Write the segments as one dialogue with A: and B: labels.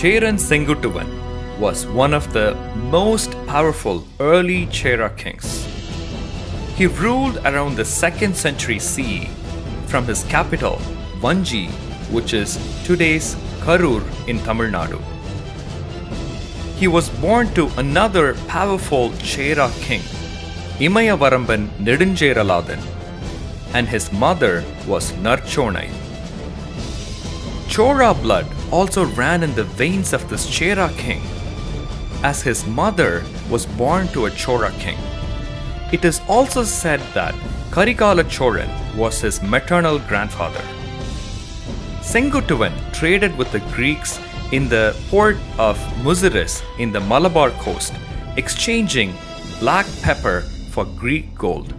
A: Cheran Sengutuvan was one of the most powerful early Chera kings. He ruled around the 2nd century CE from his capital, Vanji, which is today's Karur in Tamil Nadu. He was born to another powerful Chera king, Imayavaramban Nedunjeraladan, and his mother was Narchonai. Chora blood also ran in the veins of this Chera king, as his mother was born to a Chora king. It is also said that Karikala Choran was his maternal grandfather. Sengutuvan traded with the Greeks in the port of Muziris in the Malabar coast, exchanging black pepper for Greek gold.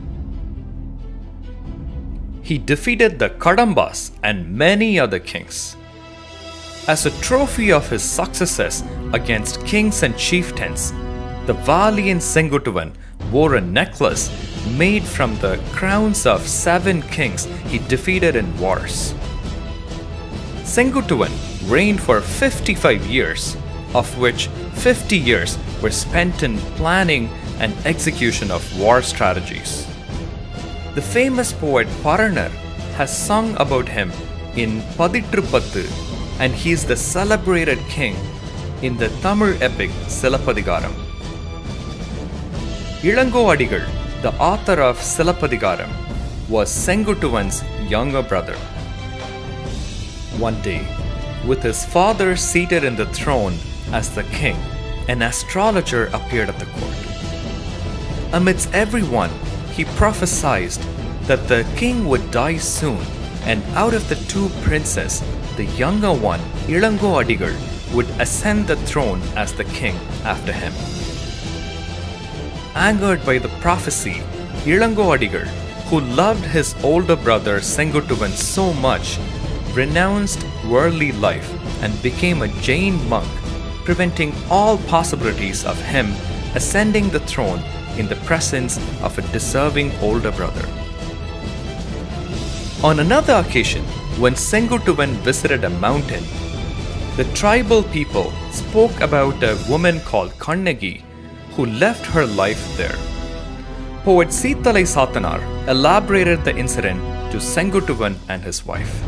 A: He defeated the Kadambas and many other kings. As a trophy of his successes against kings and chieftains, the valiant Sengutuvan wore a necklace made from the crowns of seven kings he defeated in wars. Sengutuvan reigned for 55 years, of which 50 years were spent in planning and execution of war strategies. The famous poet Paranar has sung about him in Paditrupattu, and he is the celebrated king in the Tamil epic Silapadigaram. Ilango Adigal, the author of Silapadigaram, was Sengutuvan's younger brother. One day, with his father seated in the throne as the king, an astrologer appeared at the court. Amidst everyone, he prophesied that the king would die soon, and out of the two princes, the younger one, Ilango Adigal, would ascend the throne as the king after him. Angered by the prophecy, Ilango Adigal, who loved his older brother Sengutuvan so much, renounced worldly life and became a Jain monk, preventing all possibilities of him ascending the throne in the presence of a deserving older brother. On another occasion, when Sengutuvan visited a mountain, the tribal people spoke about a woman called Kannagi who left her life there. Poet Sitalai Satanar elaborated the incident to Sengutuvan and his wife.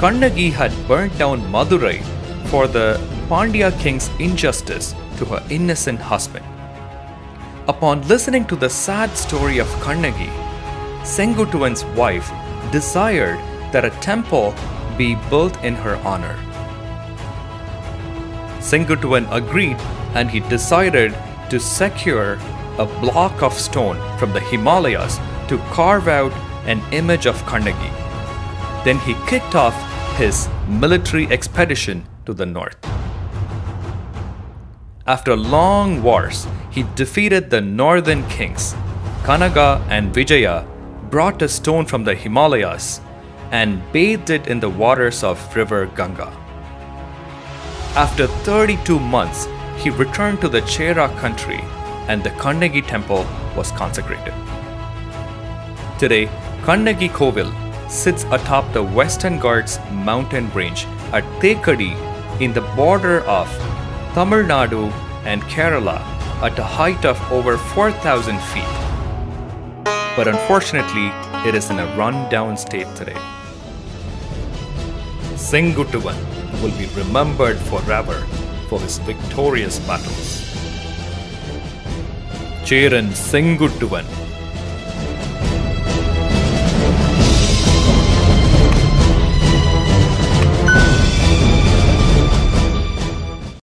A: Kannagi had burnt down Madurai for the Pandya king's injustice to her innocent husband. Upon listening to the sad story of Kannagi, Sengutuvan's wife desired that a temple be built in her honor. Sengutuvan agreed and he decided to secure a block of stone from the Himalayas to carve out an image of Kannagi. Then he kicked off his military expedition to the north. After long wars, he defeated the northern kings. Kanaga and Vijaya brought a stone from the Himalayas and bathed it in the waters of river Ganga. After 32 months, he returned to the Chera country and the Kannagi temple was consecrated. Today, Kannagi Kovil sits atop the Western Ghats mountain range at Thekadi in the border of Tamil Nadu and Kerala at a height of over 4,000 feet. But unfortunately, it is in a run-down state today. Sengutuvan will be remembered forever for his victorious battles. Cheran Sengutuvan